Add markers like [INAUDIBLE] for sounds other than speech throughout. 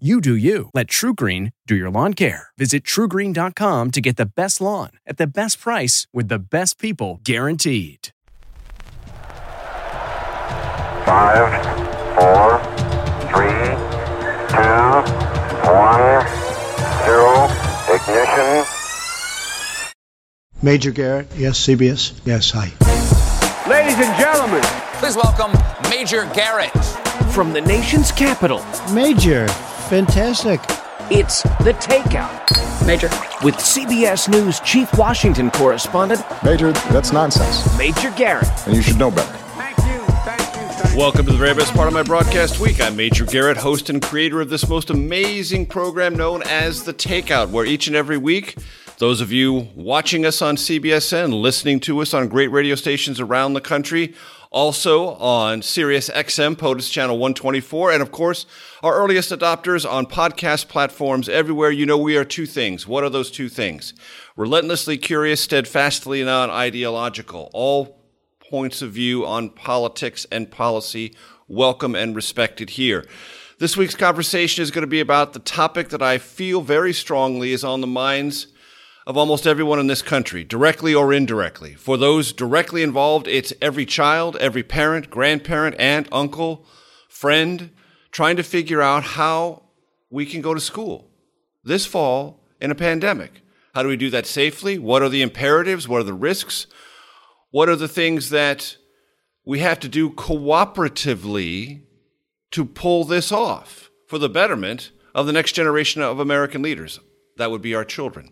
You do you. Let TruGreen do your lawn care. Visit trugreen.com to get the best lawn at the best price with the best people guaranteed. Five, four, three, two, one, zero. Ignition. Major Garrett, yes, CBS, yes, hi. Ladies and gentlemen, Please welcome Major Garrett. From the nation's capital, Major, fantastic. it's The Takeout. Major. With CBS News Chief Washington Correspondent, Major, that's nonsense, Major Garrett. and you should know better. thank you, thank you, thank. Welcome to the very best part of my broadcast week. I'm Major Garrett, host and creator of this most amazing program known as The Takeout, where each and every week, those of you watching us on CBSN, listening to us on great radio stations around the country, also on Sirius XM, POTUS Channel 124, and of course, our earliest adopters on podcast platforms everywhere. You know we are two things. What are those two things? Relentlessly curious, steadfastly non ideological. All points of view on politics and policy welcome and respected here. This week's conversation is going to be about the topic that I feel very strongly is on the minds of almost everyone in this country, directly or indirectly. For those directly involved, it's every child, every parent, grandparent, aunt, uncle, friend, trying to figure out how we can go to school this fall in a pandemic. How do we do that safely? What are the imperatives? What are the risks? What are the things that we have to do cooperatively to pull this off for the betterment of the next generation of American leaders? That would be our children.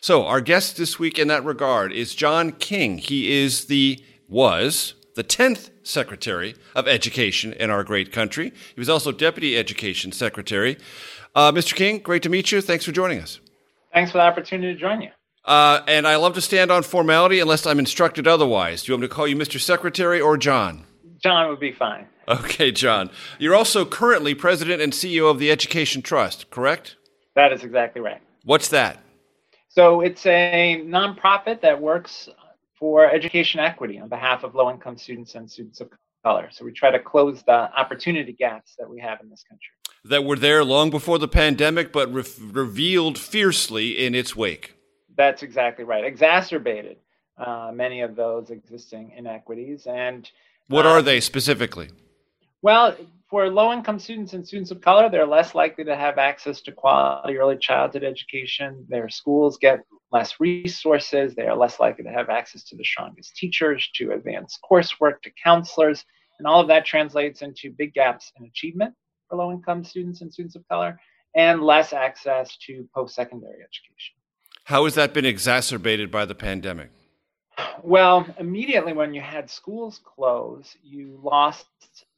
So, our guest this week in that regard is John King. He is the, was the 10th Secretary of Education in our great country. He was also Deputy Education Secretary. Uh, Mr. King, great to meet you. Thanks for joining us. Thanks for the opportunity to join you. Uh, and I love to stand on formality unless I'm instructed otherwise. Do you want me to call you Mr. Secretary or John? John would be fine. Okay, John. You're also currently President and CEO of the Education Trust, correct? That is exactly right. What's that? So it's a nonprofit that works for education equity on behalf of low income students and students of color. So we try to close the opportunity gaps that we have in this country. That were there long before the pandemic, but re- revealed fiercely in its wake. That's exactly right. Exacerbated uh, many of those existing inequities. And What uh, are they specifically? Well, for low income students and students of color, they're less likely to have access to quality early childhood education. Their schools get less resources. They are less likely to have access to the strongest teachers, to advanced coursework, to counselors. And all of that translates into big gaps in achievement for low income students and students of color and less access to post secondary education. How has that been exacerbated by the pandemic? Well, immediately when you had schools close, you lost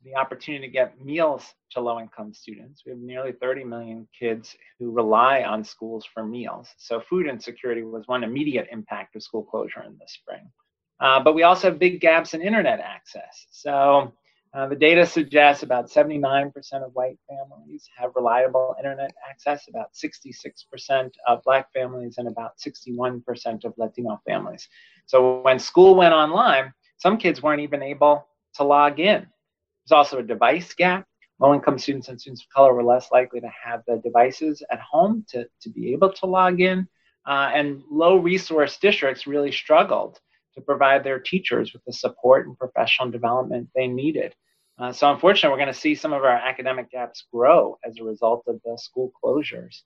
the opportunity to get meals to low income students. We have nearly 30 million kids who rely on schools for meals. So, food insecurity was one immediate impact of school closure in the spring. Uh, but we also have big gaps in internet access. So, uh, the data suggests about 79% of white families have reliable internet access, about 66% of Black families, and about 61% of Latino families. So when school went online, some kids weren't even able to log in. There's also a device gap. Low income students and students of color were less likely to have the devices at home to, to be able to log in. Uh, and low resource districts really struggled to provide their teachers with the support and professional development they needed. Uh, so, unfortunately, we're going to see some of our academic gaps grow as a result of the school closures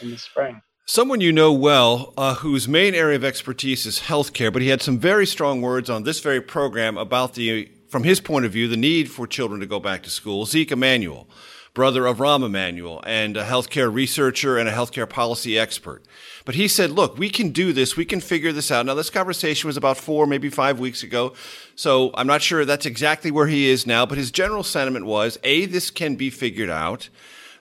in the spring. Someone you know well, uh, whose main area of expertise is healthcare, but he had some very strong words on this very program about the, from his point of view, the need for children to go back to school. Zeke Emanuel, brother of Rahm Emanuel, and a healthcare researcher and a healthcare policy expert. But he said, look, we can do this. We can figure this out. Now, this conversation was about four, maybe five weeks ago. So I'm not sure that's exactly where he is now. But his general sentiment was A, this can be figured out.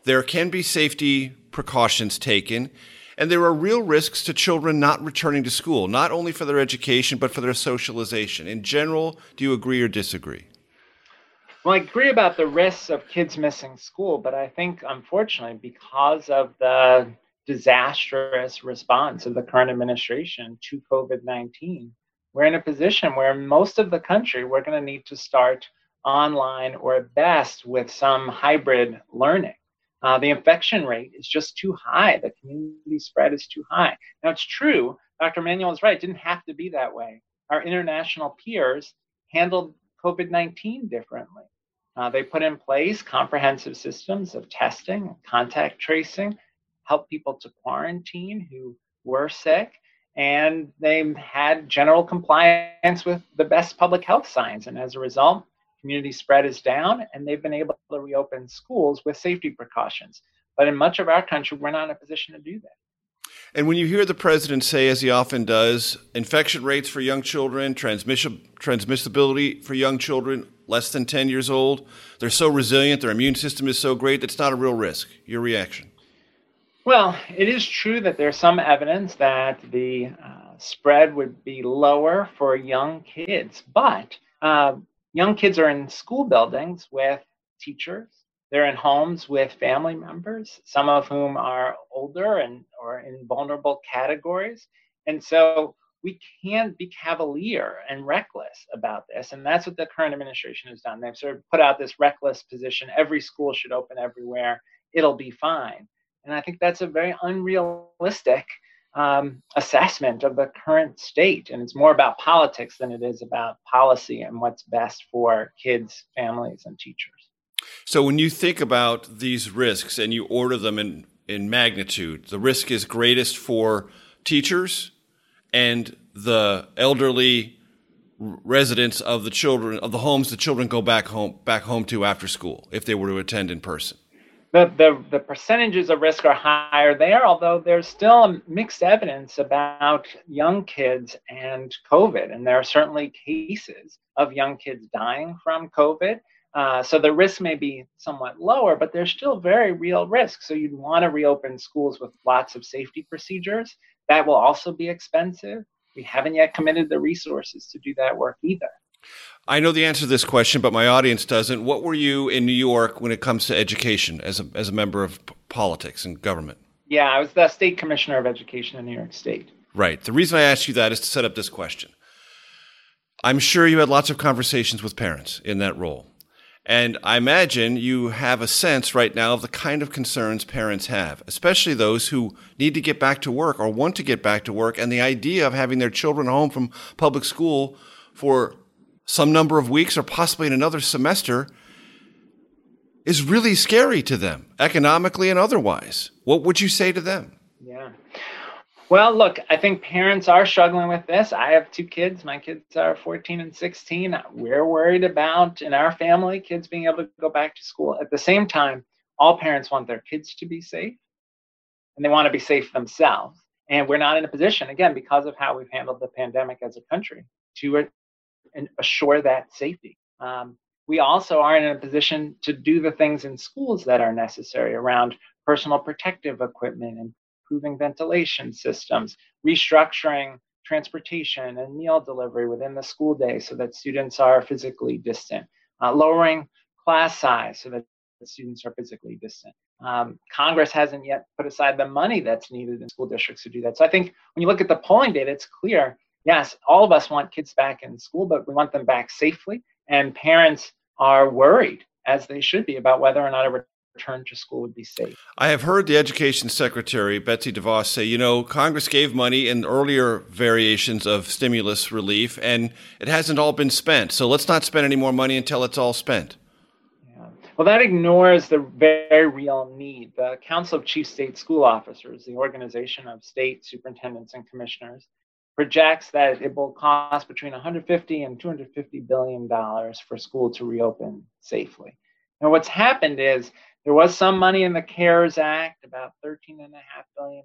There can be safety precautions taken. And there are real risks to children not returning to school, not only for their education, but for their socialization. In general, do you agree or disagree? Well, I agree about the risks of kids missing school, but I think, unfortunately, because of the disastrous response of the current administration to COVID 19, we're in a position where most of the country we're going to need to start online or at best with some hybrid learning. Uh, the infection rate is just too high. The community spread is too high. Now, it's true, Dr. Emanuel is right, it didn't have to be that way. Our international peers handled COVID 19 differently. Uh, they put in place comprehensive systems of testing, contact tracing, help people to quarantine who were sick, and they had general compliance with the best public health science. And as a result, community spread is down, and they've been able to reopen schools with safety precautions. But in much of our country, we're not in a position to do that. And when you hear the president say, as he often does, infection rates for young children, transmission, transmissibility for young children less than 10 years old, they're so resilient, their immune system is so great, it's not a real risk. Your reaction? Well, it is true that there's some evidence that the uh, spread would be lower for young kids, but uh, young kids are in school buildings with teachers. They're in homes with family members, some of whom are older and or in vulnerable categories. And so we can't be cavalier and reckless about this. And that's what the current administration has done. They've sort of put out this reckless position every school should open everywhere, it'll be fine. And I think that's a very unrealistic um, assessment of the current state. And it's more about politics than it is about policy and what's best for kids, families, and teachers. So when you think about these risks and you order them in, in magnitude, the risk is greatest for teachers and the elderly residents of the children of the homes the children go back home back home to after school if they were to attend in person the, the, the percentages of risk are higher there, although there's still mixed evidence about young kids and COVID. And there are certainly cases of young kids dying from COVID. Uh, so the risk may be somewhat lower, but there's still very real risk. So you'd want to reopen schools with lots of safety procedures. That will also be expensive. We haven't yet committed the resources to do that work either. I know the answer to this question, but my audience doesn't. What were you in New York when it comes to education as a, as a member of p- politics and government? Yeah, I was the state commissioner of education in New York State. Right. The reason I asked you that is to set up this question. I'm sure you had lots of conversations with parents in that role. And I imagine you have a sense right now of the kind of concerns parents have, especially those who need to get back to work or want to get back to work. And the idea of having their children home from public school for some number of weeks or possibly in another semester is really scary to them, economically and otherwise. What would you say to them? Yeah. Well, look, I think parents are struggling with this. I have two kids. My kids are 14 and 16. We're worried about, in our family, kids being able to go back to school. At the same time, all parents want their kids to be safe and they want to be safe themselves. And we're not in a position, again, because of how we've handled the pandemic as a country, to and assure that safety. Um, we also are in a position to do the things in schools that are necessary around personal protective equipment, and improving ventilation systems, restructuring transportation and meal delivery within the school day so that students are physically distant, uh, lowering class size so that students are physically distant. Um, Congress hasn't yet put aside the money that's needed in school districts to do that. So I think when you look at the polling data, it's clear yes, all of us want kids back in school, but we want them back safely. And parents are worried, as they should be, about whether or not a return to school would be safe. I have heard the Education Secretary, Betsy DeVos, say, you know, Congress gave money in earlier variations of stimulus relief, and it hasn't all been spent. So let's not spend any more money until it's all spent. Yeah. Well, that ignores the very real need. The Council of Chief State School Officers, the organization of state superintendents and commissioners, projects that it will cost between 150 and 250 billion dollars for school to reopen safely. Now, what's happened is There was some money in the CARES Act, about $13.5 billion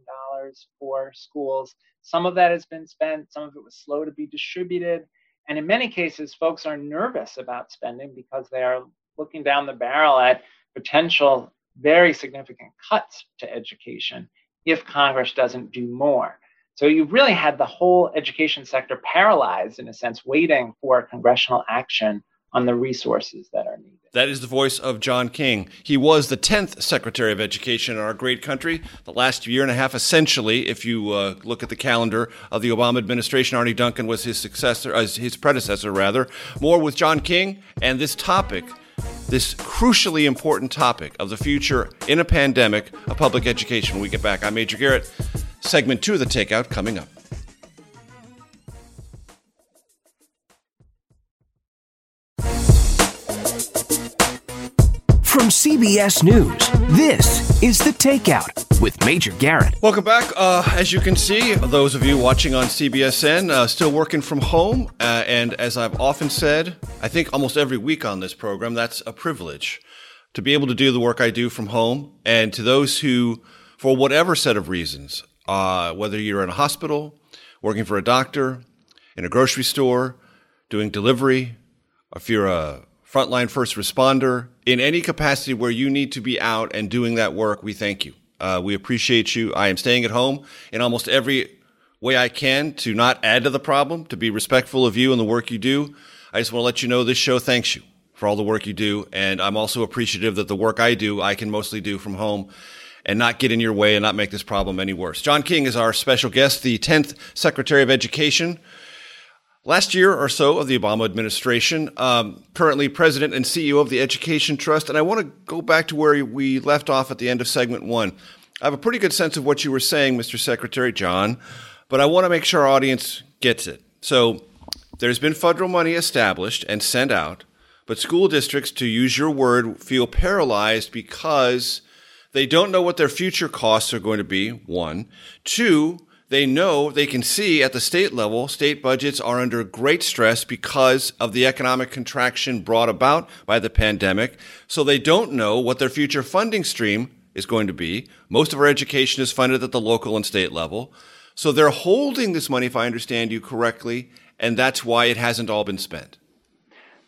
for schools. Some of that has been spent, some of it was slow to be distributed. And in many cases, folks are nervous about spending because they are looking down the barrel at potential very significant cuts to education if Congress doesn't do more. So you've really had the whole education sector paralyzed, in a sense, waiting for congressional action on the resources that are needed. That is the voice of John King. He was the 10th Secretary of Education in our great country, the last year and a half, essentially, if you uh, look at the calendar of the Obama administration. Arne Duncan was his successor, uh, his predecessor, rather. More with John King and this topic, this crucially important topic of the future in a pandemic of public education. When we get back, I'm Major Garrett. Segment two of the Takeout coming up. From CBS News, this is The Takeout with Major Garrett. Welcome back. Uh, as you can see, those of you watching on CBSN, uh, still working from home. Uh, and as I've often said, I think almost every week on this program, that's a privilege to be able to do the work I do from home. And to those who, for whatever set of reasons, uh, whether you're in a hospital, working for a doctor, in a grocery store, doing delivery, if you're a frontline first responder, in any capacity where you need to be out and doing that work, we thank you. Uh, we appreciate you. I am staying at home in almost every way I can to not add to the problem, to be respectful of you and the work you do. I just want to let you know this show thanks you for all the work you do. And I'm also appreciative that the work I do, I can mostly do from home and not get in your way and not make this problem any worse. John King is our special guest, the 10th Secretary of Education last year or so of the Obama administration, um, currently president and CEO of the Education Trust. And I want to go back to where we left off at the end of segment one. I have a pretty good sense of what you were saying, Mr. Secretary John, but I want to make sure our audience gets it. So there's been federal money established and sent out, but school districts, to use your word, feel paralyzed because they don't know what their future costs are going to be, one. Two, they know they can see at the state level, state budgets are under great stress because of the economic contraction brought about by the pandemic. So they don't know what their future funding stream is going to be. Most of our education is funded at the local and state level. So they're holding this money, if I understand you correctly, and that's why it hasn't all been spent.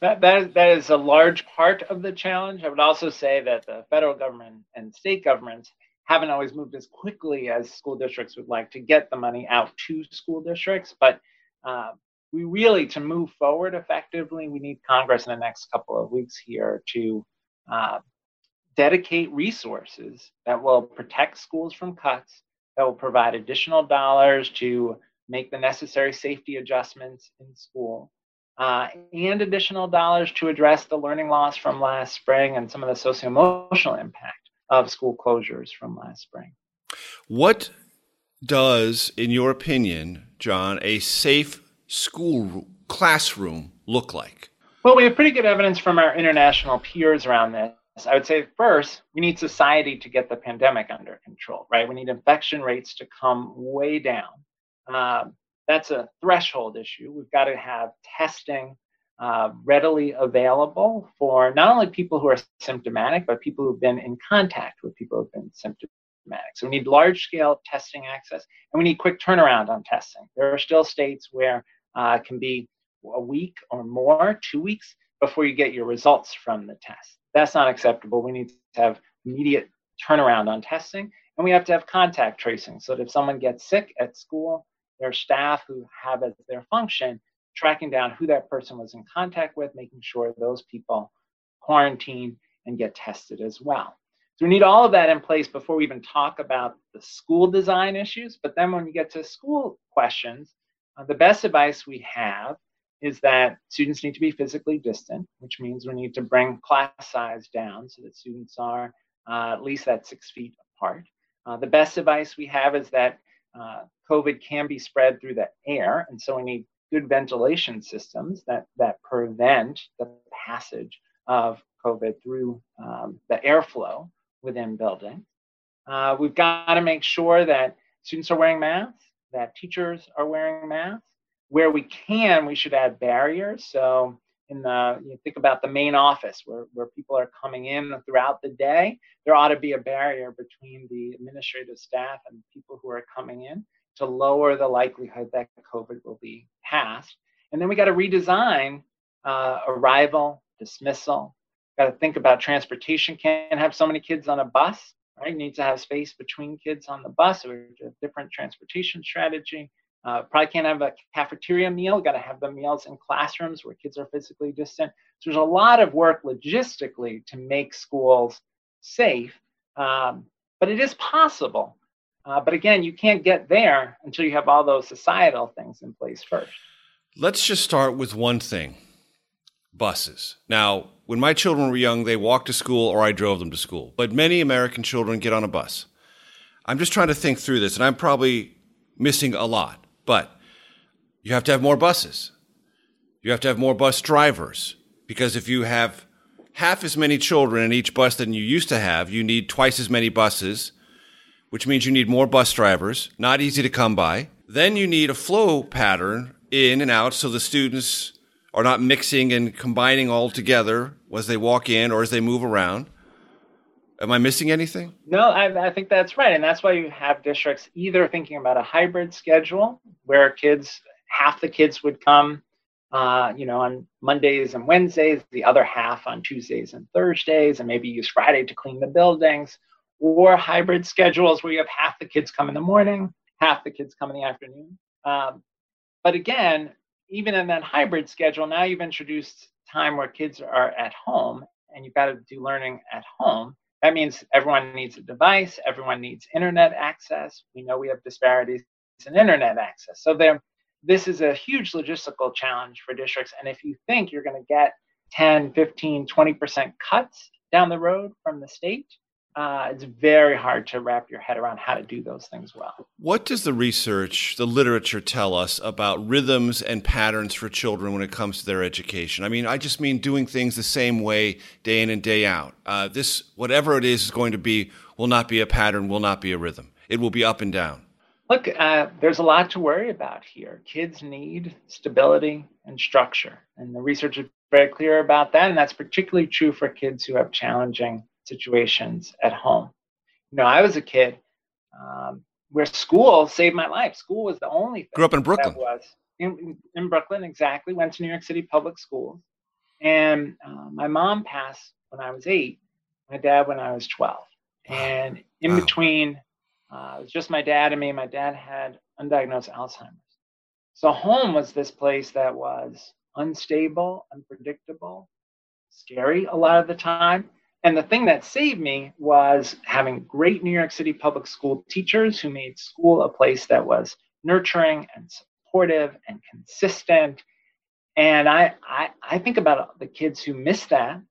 That, that, that is a large part of the challenge. I would also say that the federal government and state governments haven't always moved as quickly as school districts would like to get the money out to school districts. But uh, we really, to move forward effectively, we need Congress in the next couple of weeks here to uh, dedicate resources that will protect schools from cuts, that will provide additional dollars to make the necessary safety adjustments in school, uh, and additional dollars to address the learning loss from last spring and some of the socio-emotional impact of school closures from last spring. What does, in your opinion, John, a safe school classroom look like? Well, we have pretty good evidence from our international peers around this. I would say first, we need society to get the pandemic under control, right? We need infection rates to come way down. Um, that's a threshold issue. We've got to have testing uh, readily available for not only people who are symptomatic, but people who've been in contact with people who've been symptomatic. So we need large scale testing access and we need quick turnaround on testing. There are still states where uh, it can be a week or more, two weeks before you get your results from the test. That's not acceptable. We need to have immediate turnaround on testing and we have to have contact tracing so that if someone gets sick at school, their staff who have as their function tracking down who that person was in contact with, making sure those people quarantine and get tested as well. So we need all of that in place before we even talk about the school design issues. But then when we get to school questions, uh, the best advice we have is that students need to be physically distant, which means we need to bring class size down so that students are uh, at least at six feet apart. Uh, the best advice we have is that uh, COVID can be spread through the air, and so we need good ventilation systems that, that prevent the passage of COVID through um, the airflow within buildings. Uh, we've got to make sure that students are wearing masks, that teachers are wearing masks. Where we can, we should add barriers. So in the you think about the main office where, where people are coming in throughout the day there ought to be a barrier between the administrative staff and people who are coming in to lower the likelihood that covid will be passed. And then we got to redesign uh, arrival dismissal. Got to think about transportation. Can't have so many kids on a bus right? Needs to have space between kids on the bus or a different transportation strategy uh, probably can't have a cafeteria meal. Got to have the meals in classrooms where kids are physically distant. So there's a lot of work logistically to make schools safe, um, but it is possible. Uh, but again, you can't get there until you have all those societal things in place first. Let's just start with one thing buses. Now, when my children were young, they walked to school or I drove them to school. But many American children get on a bus. I'm just trying to think through this, and I'm probably missing a lot. But you have to have more buses. You have to have more bus drivers because if you have half as many children in each bus than you used to have, you need twice as many buses, which means you need more bus drivers, not easy to come by. Then you need a flow pattern in and out so the students are not mixing and combining all together as they walk in or as they move around. Am I missing anything? No, I, I, think that's right. And that's why you have districts either thinking about a hybrid schedule where kids, half the kids would come, uh, you know, on Mondays and Wednesdays, the other half on Tuesdays and Thursdays, and maybe use Friday to clean the buildings, or hybrid schedules where you have half the kids come in the morning, half the kids come in the afternoon. Um, but again, even in that hybrid schedule, now you've introduced time where kids are at home and you've got to do learning at home that means everyone needs a device, everyone needs internet access. We know we have disparities in internet access. So there, this is a huge logistical challenge for districts. And if you think you're going to get 10, 15, 20% cuts down the road from the state, uh, it's very hard to wrap your head around how to do those things well. What does the research, the literature tell us about rhythms and patterns for children when it comes to their education? I mean, I just mean doing things the same way day in and day out. Uh, this, whatever it is, is going to be, will not be a pattern, will not be a rhythm. It will be up and down. Look, uh, there's a lot to worry about here. Kids need stability and structure, and the research is very clear about that, and that's particularly true for kids who have challenging situations at home. You know, I was a kid um, where school saved my life. School was the only thing. Grew up in Brooklyn. was in, in Brooklyn, exactly. Went to New York City public schools, and uh, my mom passed when I was eight. My dad when I was twelve, and in wow. between, uh, it was just my dad and me. My dad had undiagnosed Alzheimer's. So home was this place that was unstable, unpredictable, scary a lot of the time. And the thing that saved me was having great New York City public school teachers who made school a place that was nurturing and supportive and consistent. And I, I, I think about the kids who missed that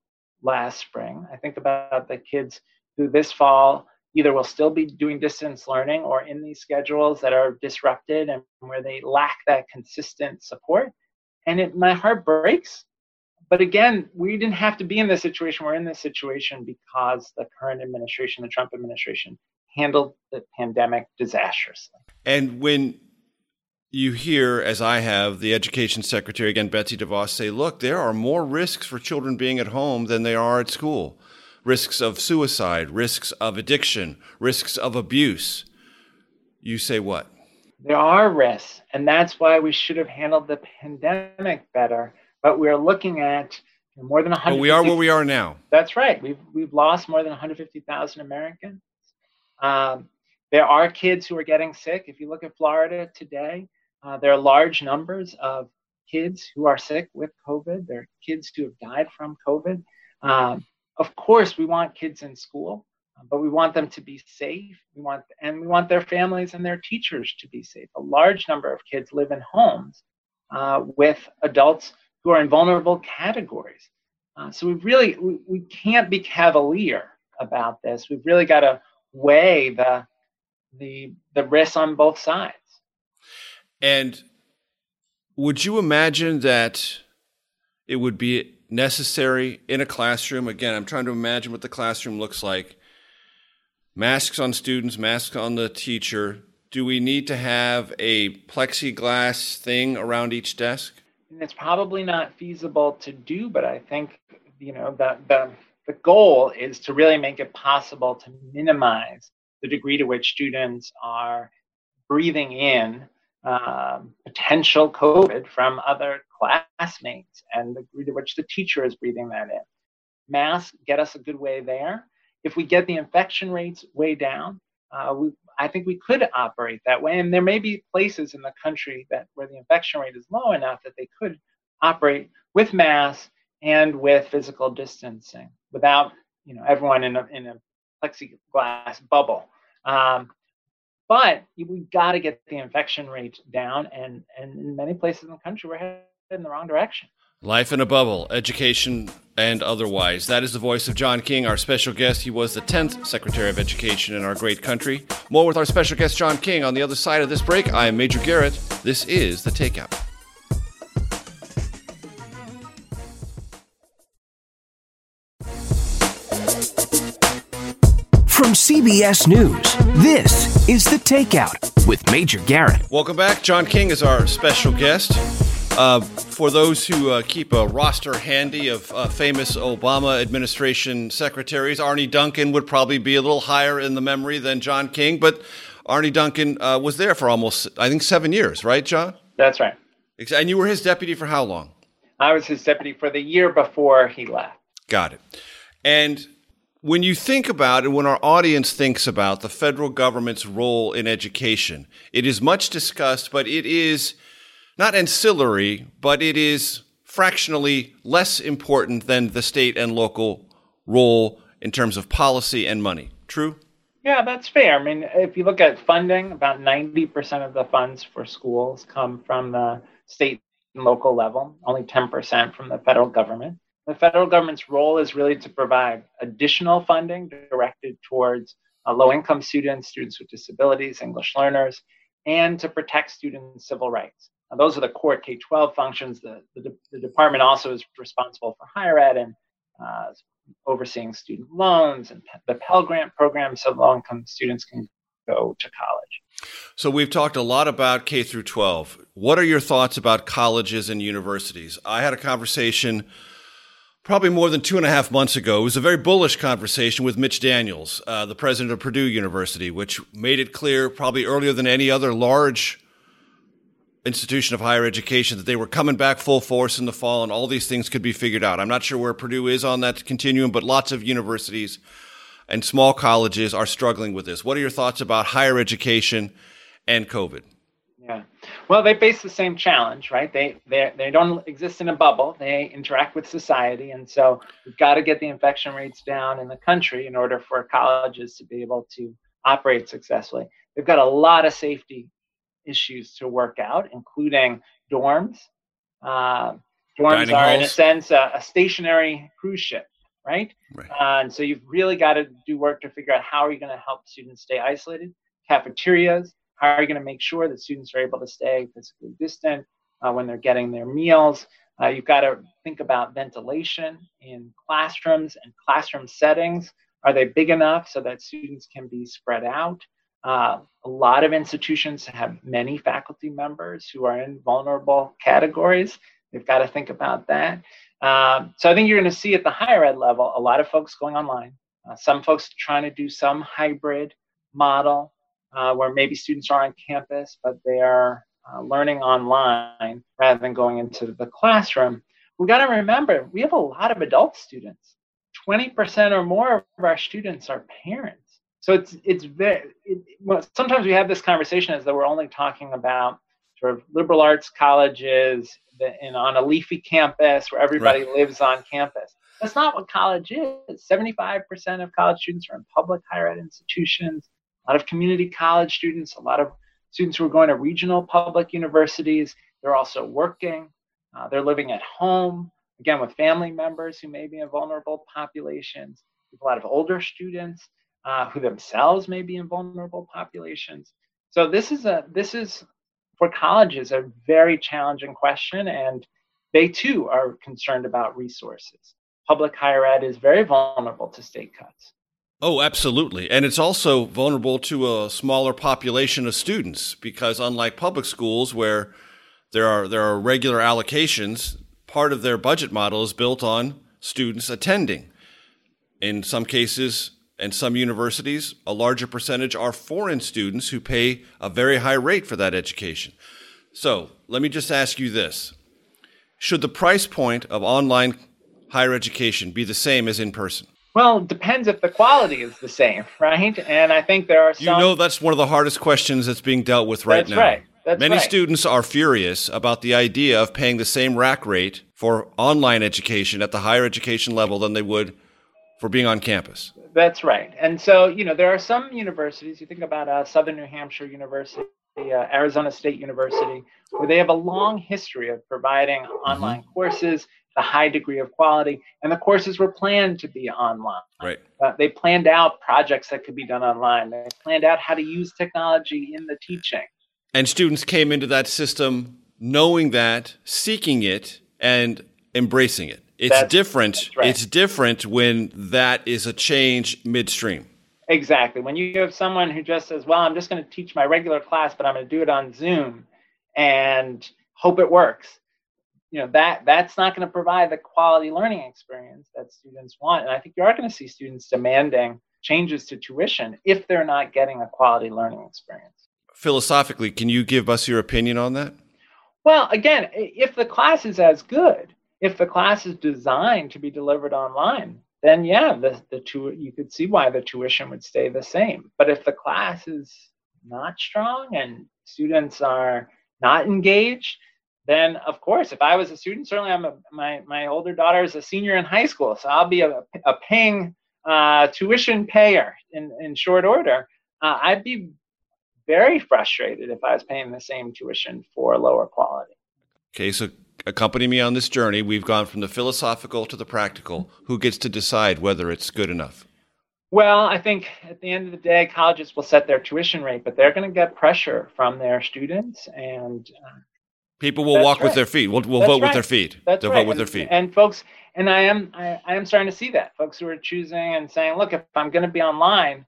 last spring. I think about the kids who this fall either will still be doing distance learning or in these schedules that are disrupted and where they lack that consistent support. And it, my heart breaks but again, we didn't have to be in this situation. We're in this situation because the current administration, the Trump administration, handled the pandemic disastrously. And when you hear, as I have, the education secretary, again, Betsy DeVos, say, look, there are more risks for children being at home than there are at school risks of suicide, risks of addiction, risks of abuse. You say what? There are risks. And that's why we should have handled the pandemic better but we're looking at more than 100. But we are where we are now. That's right. We've we've lost more than 150,000 Americans. Um, there are kids who are getting sick. If you look at Florida today, uh, there are large numbers of kids who are sick with COVID. There are kids who have died from COVID. Um, of course, we want kids in school, but we want them to be safe. We want and we want their families and their teachers to be safe. A large number of kids live in homes uh, with adults who are in vulnerable categories. Uh, so we really we, we can't be cavalier about this. We've really got to weigh the the the risks on both sides. And would you imagine that it would be necessary in a classroom? Again, I'm trying to imagine what the classroom looks like. Masks on students, masks on the teacher. Do we need to have a plexiglass thing around each desk? And it's probably not feasible to do, but I think you know the the the goal is to really make it possible to minimize the degree to which students are breathing in um, potential COVID from other classmates and the degree to which the teacher is breathing that in. Masks get us a good way there. If we get the infection rates way down, uh, we, I think we could operate that way. And there may be places in the country that where the infection rate is low enough that they could operate with masks and with physical distancing without you know everyone in a, in a plexiglass bubble. Um, but we've got to get the infection rate down, and and in many places in the country we're headed in the wrong direction. Life in a bubble, education and otherwise. That is the voice of John King, our special guest. He was the 10th Secretary of Education in our great country. More with our special guest, John King, on the other side of this break. I am Major Garrett. This is The Takeout. From CBS News, this is The Takeout with Major Garrett. Welcome back. John King is our special guest. Uh, for those who uh, keep a roster handy of uh, famous Obama administration secretaries, Arne Duncan would probably be a little higher in the memory than John King, but Arne Duncan uh, was there for almost, I think, seven years, right, John? That's right. And you were his deputy for how long? I was his deputy for the year before he left. Got it. And when you think about and when our audience thinks about the federal government's role in education, it is much discussed, but it is not ancillary, but it is fractionally less important than the state and local role in terms of policy and money. True? Yeah, that's fair. I mean, if you look at funding, about 90% of the funds for schools come from the state and local level, only 10% from the federal government. The federal government's role is really to provide additional funding directed towards uh, low income students, students with disabilities, English learners, and to protect students' civil rights. Now, those are the core K 12 functions. The, the, the, department also is responsible for higher ed and uh, overseeing student loans and the Pell Grant program so low income students can go to college. So we've talked a lot about K through 12. What are your thoughts about colleges and universities? I had a conversation probably more than two and a half months ago. It was a very bullish conversation with Mitch Daniels, uh, the president of Purdue University, which made it clear, probably earlier than any other large institution of higher education, that they were coming back full force in the fall and all these things could be figured out. I'm not sure where Purdue is on that continuum, but lots of universities and small colleges are struggling with this. What are your thoughts about higher education and COVID? Yeah. Well, they face the same challenge, right? They they they don't exist in a bubble. They interact with society, and so we've got to get the infection rates down in the country in order for colleges to be able to operate successfully. They've got a lot of safety issues to work out, including dorms. Uh, dorms Dining are, in a sense, a, a stationary cruise ship, right? Right. Uh, and so you've really got to do work to figure out how are you going to help students stay isolated. Cafeterias, how are you going to make sure that students are able to stay physically distant uh, when they're getting their meals? Uh, you've got to think about ventilation in classrooms and classroom settings. Are they big enough so that students can be spread out? Uh, a lot of institutions have many faculty members who are in vulnerable categories. They've got to think about that. Um, so I think you're going to see at the higher ed level a lot of folks going online. Uh, some folks trying to do some hybrid model uh, where maybe students are on campus, but they are uh, learning online rather than going into the classroom. We've got to remember we have a lot of adult students. 20% or more of our students are parents. So it's it's very. It, well, sometimes we have this conversation as though we're only talking about sort of liberal arts colleges and on a leafy campus where everybody Right. lives on campus. That's not what college is. 75% of college students are in public higher ed institutions. A lot of community college students, a lot of students who are going to regional public universities. They're also working. Uh, they're living at home, again, with family members who may be in vulnerable populations. A lot of older students uh, who themselves may be in vulnerable populations. So this is a this is for colleges a very challenging question, and they too are concerned about resources. Public higher ed is very vulnerable to state cuts. Oh, absolutely. And it's also vulnerable to a smaller population of students because, unlike public schools where there are there are regular allocations. Part of their budget model is built on students attending. In some cases, and some universities, a larger percentage are foreign students who pay a very high rate for that education. So let me just ask you this Should the price point of online higher education be the same as in person? Well, it depends if the quality is the same, right? And I think there are some. You know, that's one of the hardest questions that's being dealt with right That's now. right. That's Many right. students are furious about the idea of paying the same rack rate for online education at the higher education level than they would for being on campus. That's right. And so, you know, there are some universities, you think about uh, Southern New Hampshire University, uh, Arizona State University, where they have a long history of providing online courses, a high degree of quality, and the courses were planned to be online. Right. Uh, they planned out projects that could be done online. They planned out how to use technology in the teaching. And students came into that system knowing that, seeking it, and embracing it. It's That's- different. that's right. It's different when that is a change midstream. Exactly. When you have someone who just says, "Well, I'm just going to teach my regular class, but I'm going to do it on Zoom and hope it works," you know that that's not going to provide the quality learning experience that students want. And I think you are going to see students demanding changes to tuition if they're not getting a quality learning experience. Philosophically, can you give us your opinion on that? Well, again, if the class is as good, if the class is designed to be delivered online, then yeah, the, the tu- you could see why the tuition would stay the same. But if the class is not strong and students are not engaged, then of course, if I was a student, certainly I'm a, my my older daughter is a senior in high school, so I'll be a, a paying uh, tuition payer in, in short order. Uh, I'd be very frustrated if I was paying the same tuition for lower quality. Okay, so accompany me on this journey. We've gone from the philosophical to the practical. Who gets to decide whether it's good enough? Well, I think at the end of the day, colleges will set their tuition rate, but they're going to get pressure from their students, and uh, People will walk with their feet. We'll, we'll vote with their feet. that's They'll right. vote with their and, feet. And folks, and I am I, I am starting to see that folks who are choosing and saying, look, if I'm going to be online,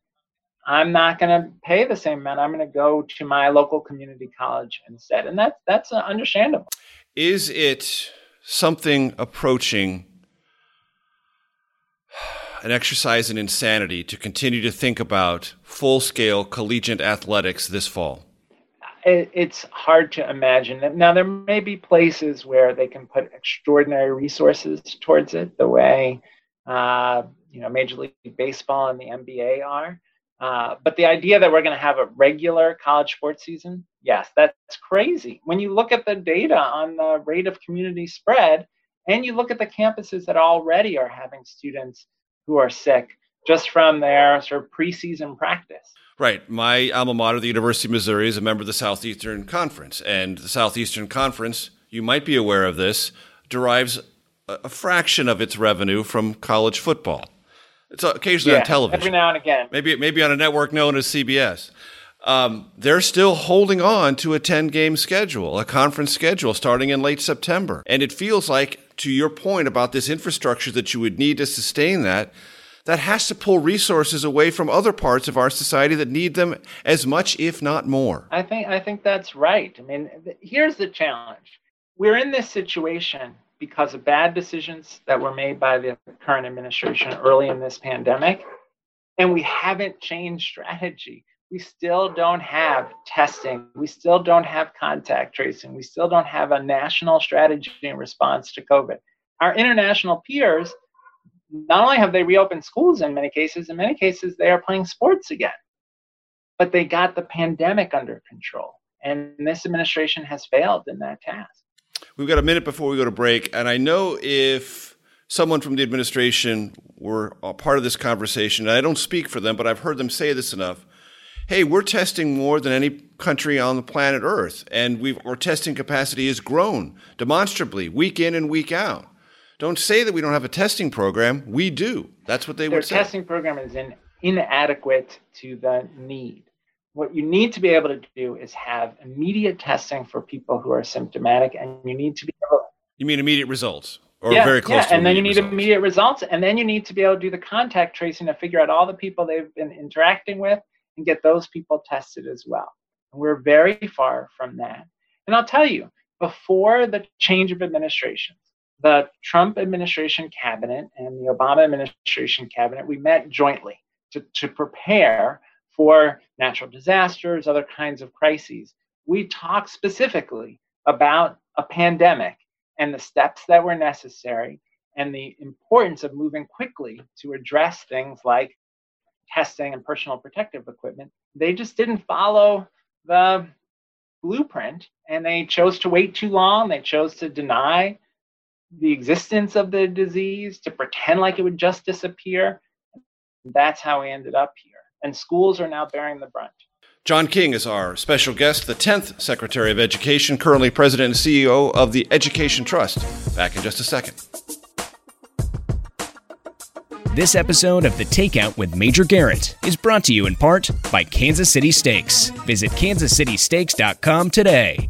I'm not going to pay the same amount. I'm going to go to my local community college instead, and that's that's uh, understandable. Is it something approaching an exercise in insanity to continue to think about full scale collegiate athletics this fall? it's hard to imagine now there may be places where they can put extraordinary resources towards it the way uh, you know major league baseball and the nba are uh, but the idea that we're going to have a regular college sports season yes that's crazy when you look at the data on the rate of community spread and you look at the campuses that already are having students who are sick just from their sort of preseason practice Right. My alma mater, the University of Missouri, is a member of the Southeastern Conference. And the Southeastern Conference, you might be aware of this, derives a, a fraction of its revenue from college football. It's occasionally on television. every now and again maybe maybe on a network known as CBS. Um, they're still holding on to a 10 game schedule, a conference schedule starting in late September. And it feels like, to your point about this infrastructure that you would need to sustain that, that has to pull resources away from other parts of our society that need them as much, if not more. I think I think that's right. I mean, th- here's the challenge: we're in this situation because of bad decisions that were made by the current administration early in this pandemic, and we haven't changed strategy. We still don't have testing. We still don't have contact tracing. We still don't have a national strategy in response to COVID. Our international peers not only have they reopened schools in many cases, in many cases they are playing sports again. But they got the pandemic under control. And this administration has failed in that task. We've got a minute before we go to break, and I know if someone from the administration were a part of this conversation, and I don't speak for them, but I've heard them say this enough. Hey, we're testing more than any country on the planet Earth, and we've, our testing capacity has grown demonstrably week in and week out. Don't say that we don't have a testing program. We do. That's what they Their would say. testing program is in, inadequate to the need. What you need to be able to do is have immediate testing for people who are symptomatic, and you need to be able You mean immediate results, or yeah, very close yeah, to and then you need results. immediate results, and then you need to be able to do the contact tracing to figure out all the people they've been interacting with and get those people tested as well. And we're very far from that. And I'll tell you, before the change of administrations, the Trump administration cabinet and the Obama administration cabinet, we met jointly to, to prepare for natural disasters, other kinds of crises. We talked specifically about a pandemic and the steps that were necessary and the importance of moving quickly to address things like testing and personal protective equipment. They just didn't follow the blueprint and they chose to wait too long. They chose to deny the existence of the disease, to pretend like it would just disappear. That's how we ended up here. And schools are now bearing the brunt. John King is our special guest, the 10th Secretary of Education, currently President and CEO of the Education Trust. Back in just a second. This episode of The Takeout with Major Garrett is brought to you in part by Kansas City Steaks. Visit kansascitysteaks.com today.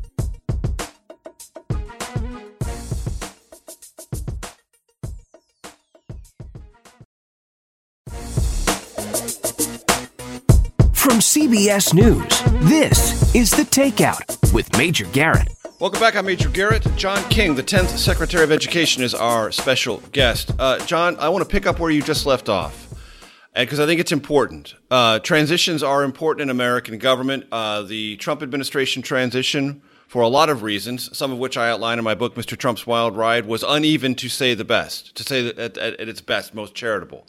CBS News, this is The Takeout with Major Garrett. Welcome back. I'm Major Garrett. John King, the 10th Secretary of Education, is our special guest. Uh, John, I want to pick up where you just left off because I think it's important. Uh, transitions are important in American government. Uh, the Trump administration transition, for a lot of reasons, some of which I outline in my book, Mr. Trump's Wild Ride, was uneven to say the best, to say at, at its best, most charitable,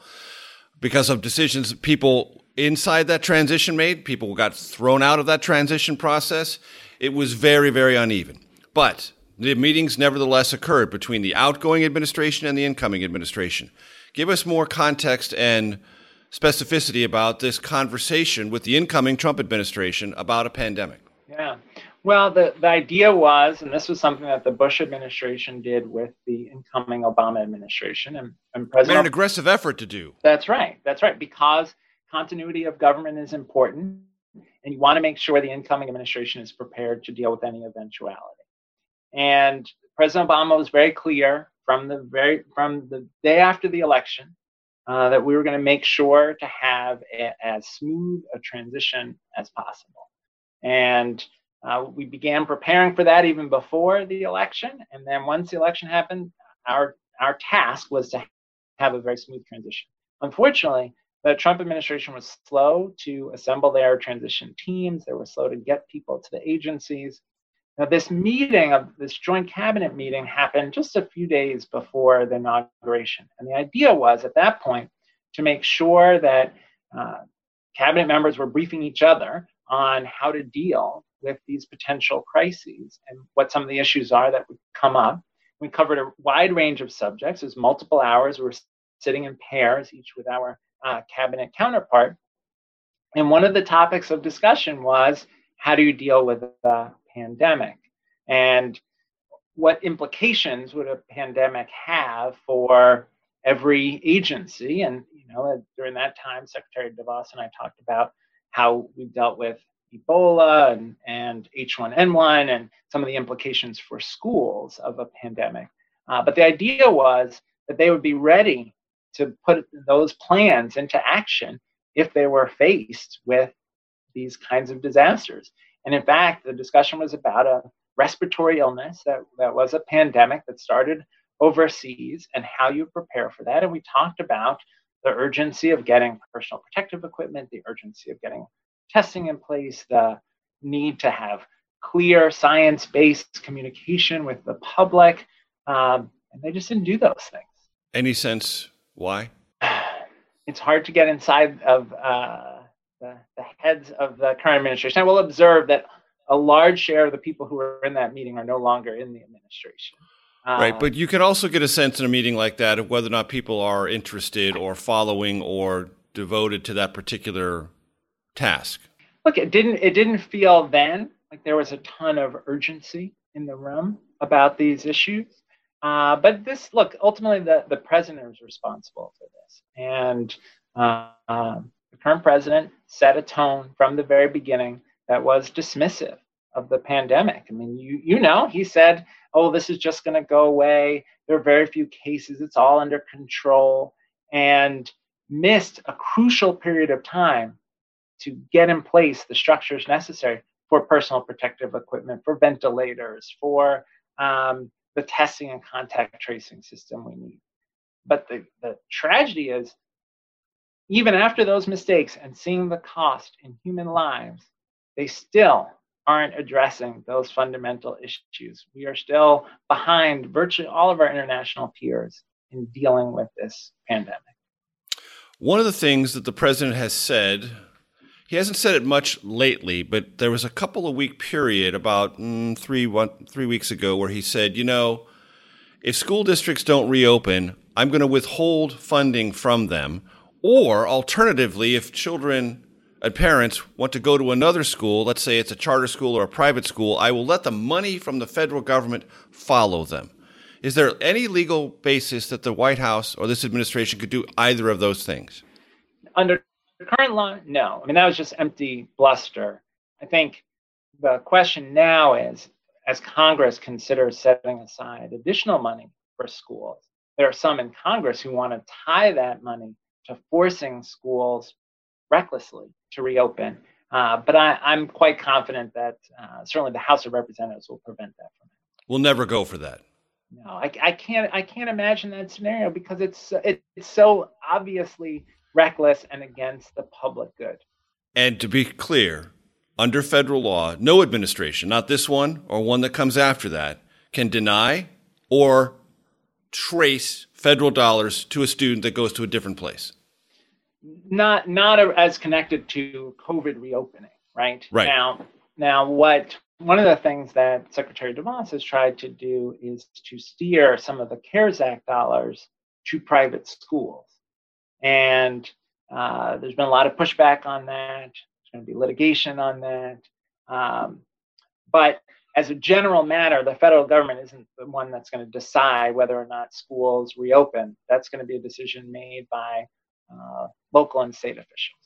because of decisions people inside that transition made. People got thrown out of that transition process. It was very, very uneven. But the meetings nevertheless occurred between the outgoing administration and the incoming administration. Give us more context and specificity about this conversation with the incoming Trump administration about a pandemic. Yeah. Well, the, the idea was, and this was something that the Bush administration did with the incoming Obama administration and, and President. Made an aggressive effort to do. That's right. That's right. Because continuity of government is important, and you want to make sure the incoming administration is prepared to deal with any eventuality. And President Obama was very clear from the very from the day after the election uh, that we were going to make sure to have a, as smooth a transition as possible. And uh, we began preparing for that even before the election. And then once the election happened, our our task was to have a very smooth transition. Unfortunately, the Trump administration was slow to assemble their transition teams. They were slow to get people to the agencies. Now, this meeting of this joint cabinet meeting happened just a few days before the inauguration. And the idea was at that point to make sure that uh, cabinet members were briefing each other on how to deal with these potential crises and what some of the issues are that would come up. We covered a wide range of subjects. Was multiple hours. We were sitting in pairs, each with our uh, cabinet counterpart. And one of the topics of discussion was how do you deal with the pandemic? And what implications would a pandemic have for every agency? And, you know, during that time, Secretary DeVos and I talked about how we dealt with Ebola and, and H1N1 and some of the implications for schools of a pandemic. Uh, but the idea was that they would be ready to put those plans into action if they were faced with these kinds of disasters. And in fact, the discussion was about a respiratory illness that, that was a pandemic that started overseas and how you prepare for that. And we talked about the urgency of getting personal protective equipment, the urgency of getting testing in place, the need to have clear science based communication with the public. Um, and they just didn't do those things. Any sense why? It's hard to get inside of uh, the, the heads of the current administration. I will observe that a large share of the people who were in that meeting are no longer in the administration. Right, but you can also get a sense in a meeting like that of whether or not people are interested or following or devoted to that particular task. Look, it didn't it didn't feel then like there was a ton of urgency in the room about these issues. Uh, but this, look, ultimately the, the president is responsible for this. And uh, the current president set a tone from the very beginning that was dismissive of the pandemic. I mean, you, you know, he said, oh, this is just going to go away. There are very few cases, it's all under control, and missed a crucial period of time to get in place the structures necessary for personal protective equipment, for ventilators, for um, the testing and contact tracing system we need. But the, the tragedy is, even after those mistakes and seeing the cost in human lives, they still aren't addressing those fundamental issues. We are still behind virtually all of our international peers in dealing with this pandemic. One of the things that the president has said, he hasn't said it much lately, but there was a couple of week period about mm, three one, three weeks ago where he said, you know, if school districts don't reopen, I'm going to withhold funding from them. Or alternatively, if children and parents want to go to another school, let's say it's a charter school or a private school, I will let the money from the federal government follow them. Is there any legal basis that the White House or this administration could do either of those things? Under current law, no. I mean, that was just empty bluster. I think the question now is as Congress considers setting aside additional money for schools, there are some in Congress who want to tie that money to forcing schools recklessly to reopen. Uh, but I, am quite confident that uh, certainly the House of Representatives will prevent that from happening. We'll never go for that. No, I, I can't. I can't imagine that scenario because it's it, it's so obviously reckless and against the public good. And to be clear, under federal law, no administration, not this one or one that comes after that, can deny or trace federal dollars to a student that goes to a different place not not as connected to COVID reopening, right? Right. Now, now what one of the things that Secretary DeVos has tried to do is to steer some of the CARES Act dollars to private schools, and uh, there's been a lot of pushback on that. There's going to be litigation on that, um, but as a general matter, the federal government isn't the one that's going to decide whether or not schools reopen. That's going to be a decision made by uh, local and state officials.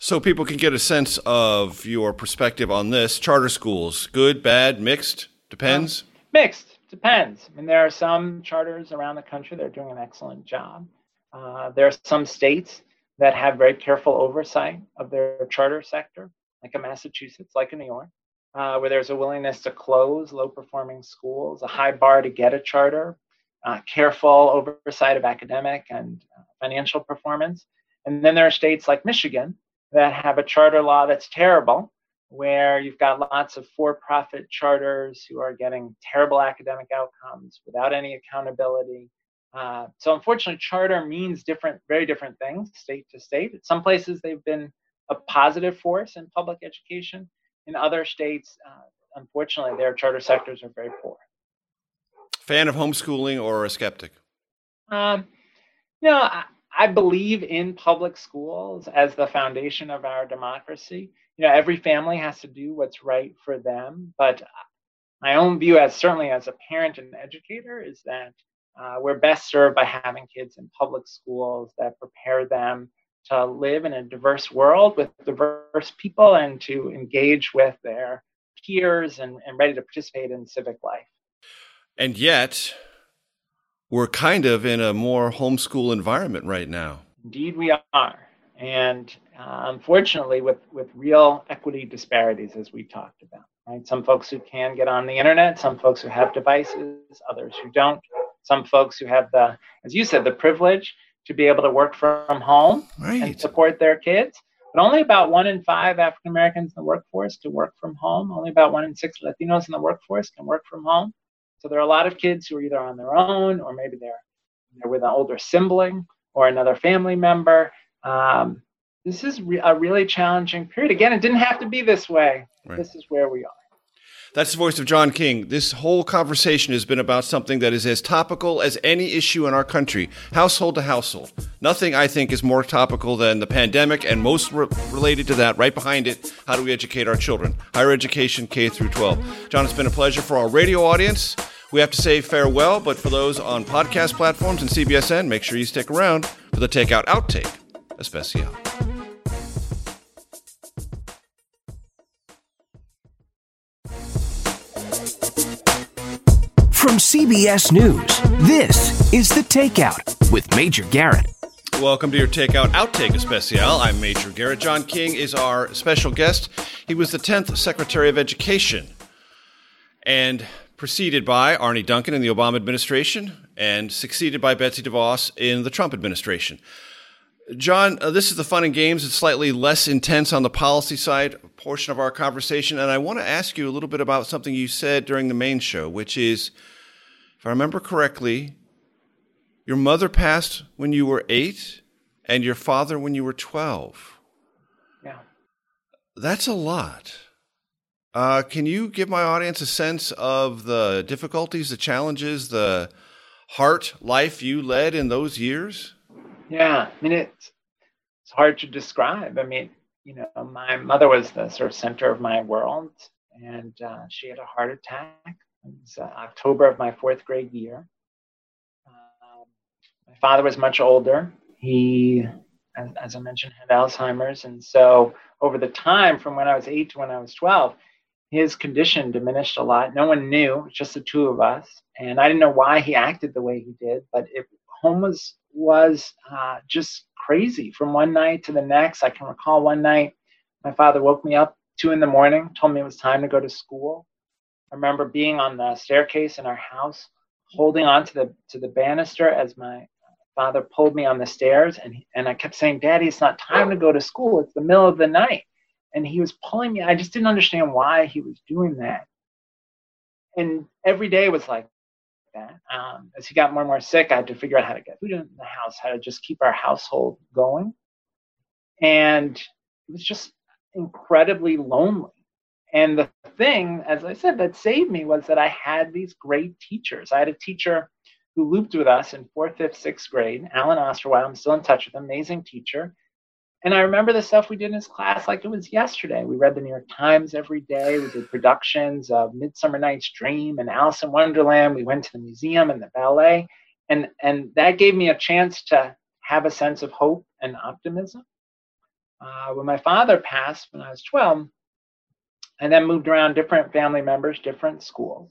So people can get a sense of your perspective on this. Charter schools, good, bad, mixed, depends. Um, mixed, depends. I mean, there are some charters around the country that are doing an excellent job. Uh, there are some states that have very careful oversight of their charter sector, like in Massachusetts, like in New York, uh, where there's a willingness to close low-performing schools, a high bar to get a charter, uh, careful oversight of academic and uh, financial performance. And then there are states like Michigan that have a charter law that's terrible, where you've got lots of for profit charters who are getting terrible academic outcomes without any accountability. Uh, so, unfortunately, charter means different, very different things state to state. In some places, they've been a positive force in public education. In other states, uh, unfortunately, their charter sectors are very poor. Fan of homeschooling or a skeptic? Um, you know, I, I believe in public schools as the foundation of our democracy. You know, every family has to do what's right for them, but my own view, as certainly as a parent and educator, is that uh, we're best served by having kids in public schools that prepare them to live in a diverse world with diverse people and to engage with their peers and, and ready to participate in civic life. And yet, we're kind of in a more homeschool environment right now. Indeed, we are. And uh, unfortunately, with, with real equity disparities, as we talked about, right? Some folks who can get on the internet, some folks who have devices, others who don't, some folks who have the, as you said, the privilege to be able to work from home right. and support their kids. But only about one in five African Americans in the workforce to work from home. Only about one in six Latinos in the workforce can work from home. So there are a lot of kids who are either on their own or maybe they're, they're with an older sibling or another family member. Um, this is re- a really challenging period. Again, it didn't have to be this way. Right. This is where we are. That's the voice of John King. This whole conversation has been about something that is as topical as any issue in our country, household to household. Nothing, I think, is more topical than the pandemic, and most re- related to that, right behind it, how do we educate our children? Higher education, K through 12. John, it's been a pleasure for our radio audience. We have to say farewell, but for those on podcast platforms and CBSN, make sure you stick around for the Takeout Outtake Especial. From CBS News, this is The Takeout with Major Garrett. Welcome to your Takeout Outtake Especial. I'm Major Garrett. John King is our special guest. He was the 10th Secretary of Education. And preceded by Arne Duncan in the Obama administration and succeeded by Betsy DeVos in the Trump administration. John, uh, this is the fun and games. It's slightly less intense on the policy side portion of our conversation. And I want to ask you a little bit about something you said during the main show, which is, if I remember correctly, your mother passed when you were eight and your father when you were 12. Yeah. That's a lot. Uh, can you give my audience a sense of the difficulties, the challenges, the heart life you led in those years? Yeah, I mean it's it's hard to describe. I mean, you know, my mother was the sort of center of my world, and uh, she had a heart attack. Was uh, October of my fourth grade year. Um, my father was much older. He, as, as I mentioned, had Alzheimer's, and so over the time from when I was eight to when I was twelve, his condition diminished a lot. No one knew, just the two of us, and I didn't know why he acted the way he did. But it, home was was uh, just crazy from one night to the next. I can recall one night my father woke me up two in the morning, told me it was time to go to school. I remember being on the staircase in our house, holding on to the to the banister as my father pulled me on the stairs, and and I kept saying, "Daddy, it's not time to go to school. It's the middle of the night." And he was pulling me. I just didn't understand why he was doing that. And every day was like that. Um, as he got more and more sick, I had to figure out how to get food in the house, how to just keep our household going. And it was just incredibly lonely. And the thing, as I said, that saved me was that I had these great teachers. I had a teacher who looped with us in fourth, fifth, sixth grade, Alan Osterweiler. I'm still in touch with him, amazing teacher. And I remember the stuff we did in his class like it was yesterday. We read the New York Times every day. We did productions of Midsummer Night's Dream and Alice in Wonderland. We went to the museum and the ballet. And, and that gave me a chance to have a sense of hope and optimism. Uh, when my father passed when I was 12, I then moved around different family members, different schools.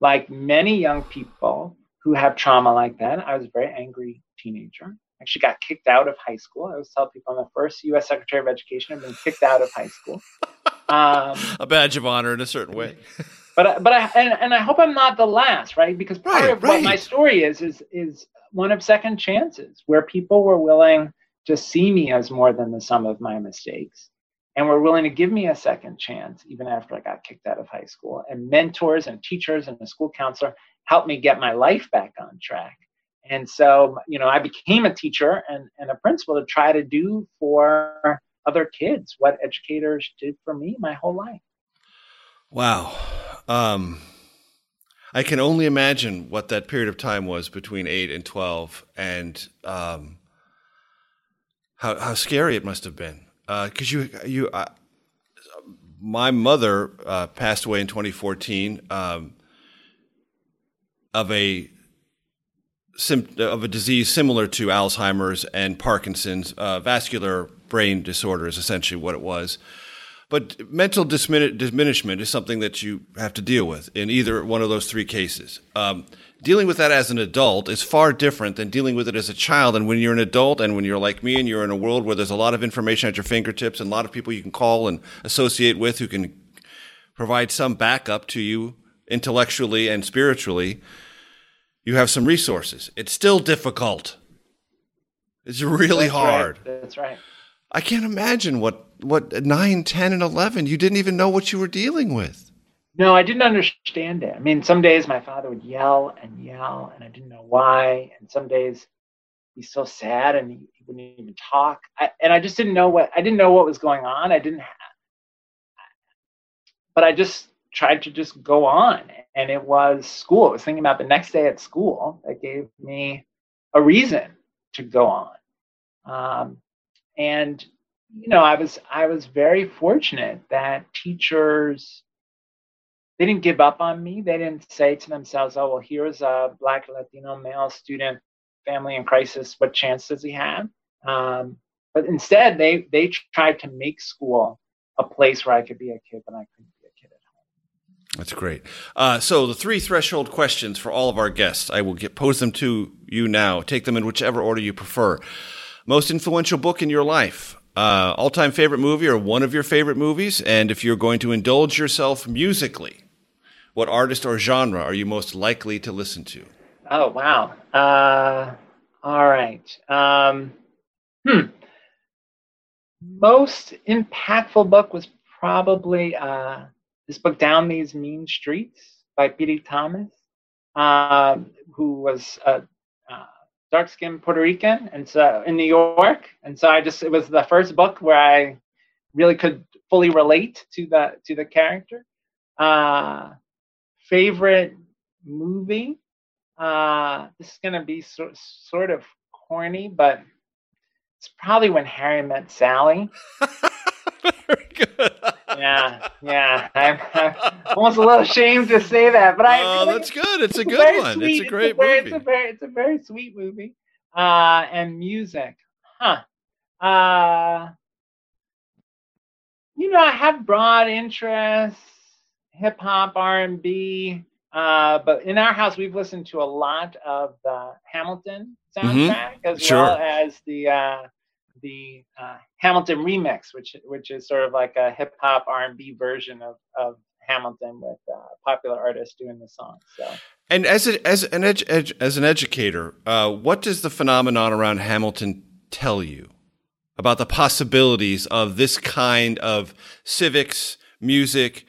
Like many young people who have trauma like that, I was a very angry teenager actually got kicked out of high school. I always tell people I'm the first U.S. Secretary of Education I've been kicked out of high school. [LAUGHS] Um, a badge of honor in a certain way. [LAUGHS] but but I and, and I hope I'm not the last, right? Because part right, of right. what my story is is is one of second chances, where people were willing to see me as more than the sum of my mistakes, and were willing to give me a second chance even after I got kicked out of high school. And mentors and teachers and a school counselor helped me get my life back on track and so, you know, I became a teacher and, and a principal to try to do for other kids what educators did for me my whole life. Wow. Um, I can only imagine what that period of time was between 8 and 12 and um, how, how scary it must have been. Because uh, you, you, uh, my mother uh, passed away in 2014 um, of a of a disease similar to Alzheimer's and Parkinson's, uh, vascular brain disorder is essentially what it was. But mental dimin- diminishment is something that you have to deal with in either one of those three cases. Um, dealing with that as an adult is far different than dealing with it as a child. And when you're an adult and when you're like me and you're in a world where there's a lot of information at your fingertips and a lot of people you can call and associate with who can provide some backup to you intellectually and spiritually, you have some resources. It's still difficult. It's really That's hard. Right. That's right. I can't imagine what what 9, 10 and 11 you didn't even know what you were dealing with. No, I didn't understand it. I mean, some days my father would yell and yell and I didn't know why, and some days he's so sad and he, wouldn't even talk. I, and I just didn't know what I didn't know what was going on. I didn't have but I just tried to just go on and it was school. I was thinking about the next day at school that gave me a reason to go on. Um, and you know, I was I was very fortunate that teachers they didn't give up on me. They didn't say to themselves, "Oh, well, here's a Black Latino male student, family in crisis. What chance does he have?" Um, but instead, they they tried to make school a place where I could be a kid when I couldn't be a kid at home. that's great. Uh, so the three threshold questions for all of our guests, I will get, pose them to you now. Take them in whichever order you prefer. Most influential book in your life, uh, all-time favorite movie or one of your favorite movies, and if you're going to indulge yourself musically, what artist or genre are you most likely to listen to? Oh wow. Uh, all right. Um, hmm. Most impactful book was probably uh, this book, Down These Mean Streets by Piri Thomas, um, who was a, a dark-skinned Puerto Rican, and so in New York, and so I just it was the first book where I really could fully relate to the to the character. Uh, favorite movie? Uh, this is gonna be so, sort of corny, but it's probably when Harry met Sally. [LAUGHS] Very good. Yeah, yeah. I'm, I'm, almost a little ashamed to say that, but I. Oh, that's good. It's a good one. Sweet. It's a great it's a very, movie. It's a very, it's a very sweet movie. Uh, and music, huh? Uh, you know, I have broad interests, hip hop, R and B. Uh, but in our house, we've listened to a lot of the Hamilton soundtrack mm-hmm. as sure. well as the uh, the uh, Hamilton remix, which which is sort of like a hip hop R and B version of of Hamilton with uh, popular artists doing the song. So. And as a, as an edu- edu- as an educator, uh, what does the phenomenon around Hamilton tell you about the possibilities of this kind of civics, music,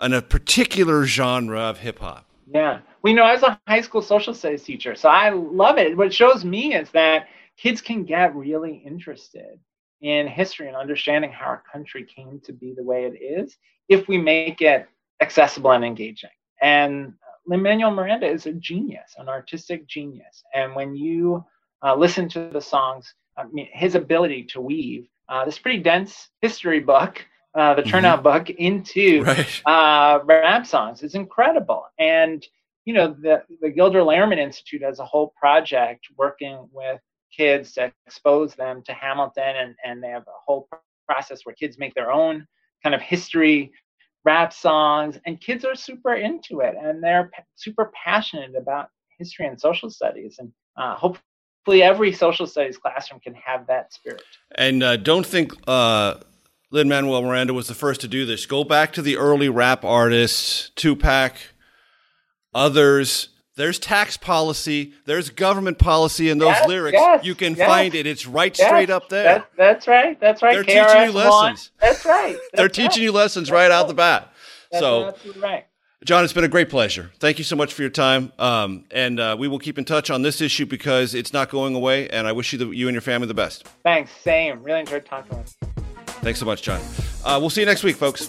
and a particular genre of hip hop? Yeah, we know as a high school social studies teacher, so I love it. What it shows me is that kids can get really interested in history and understanding how our country came to be the way it is if we make it accessible and engaging. And Lin Manuel Miranda is a genius, an artistic genius. And when you uh, listen to the songs, I mean, his ability to weave uh, this pretty dense history book, uh, the Chernow mm-hmm. book, into right. Uh, rap songs is incredible. And you know, the the Gilder Lehrman Institute has a whole project working with kids to expose them to Hamilton, and and they have a whole process where kids make their own kind of history rap songs, and kids are super into it, and they're p- super passionate about history and social studies, and uh, hopefully every social studies classroom can have that spirit. And uh, don't think. Uh Lin Manuel Miranda was the first to do this. Go back to the early rap artists, Tupac, others. There's tax policy, there's government policy in those yes, lyrics. Yes, you can yes, find it. It's right straight up there. That, that's right. That's right. They're KRS teaching you lessons. That's right. [LAUGHS] That's They're right. teaching you lessons right out the bat. That's so, right. John, it's been a great pleasure. Thank you so much for your time. Um, and uh, we will keep in touch on this issue because it's not going away. And I wish you, the, you and your family the best. Thanks. Same. Really enjoyed talking with you. Thanks so much, John. Uh, we'll see you next week, folks.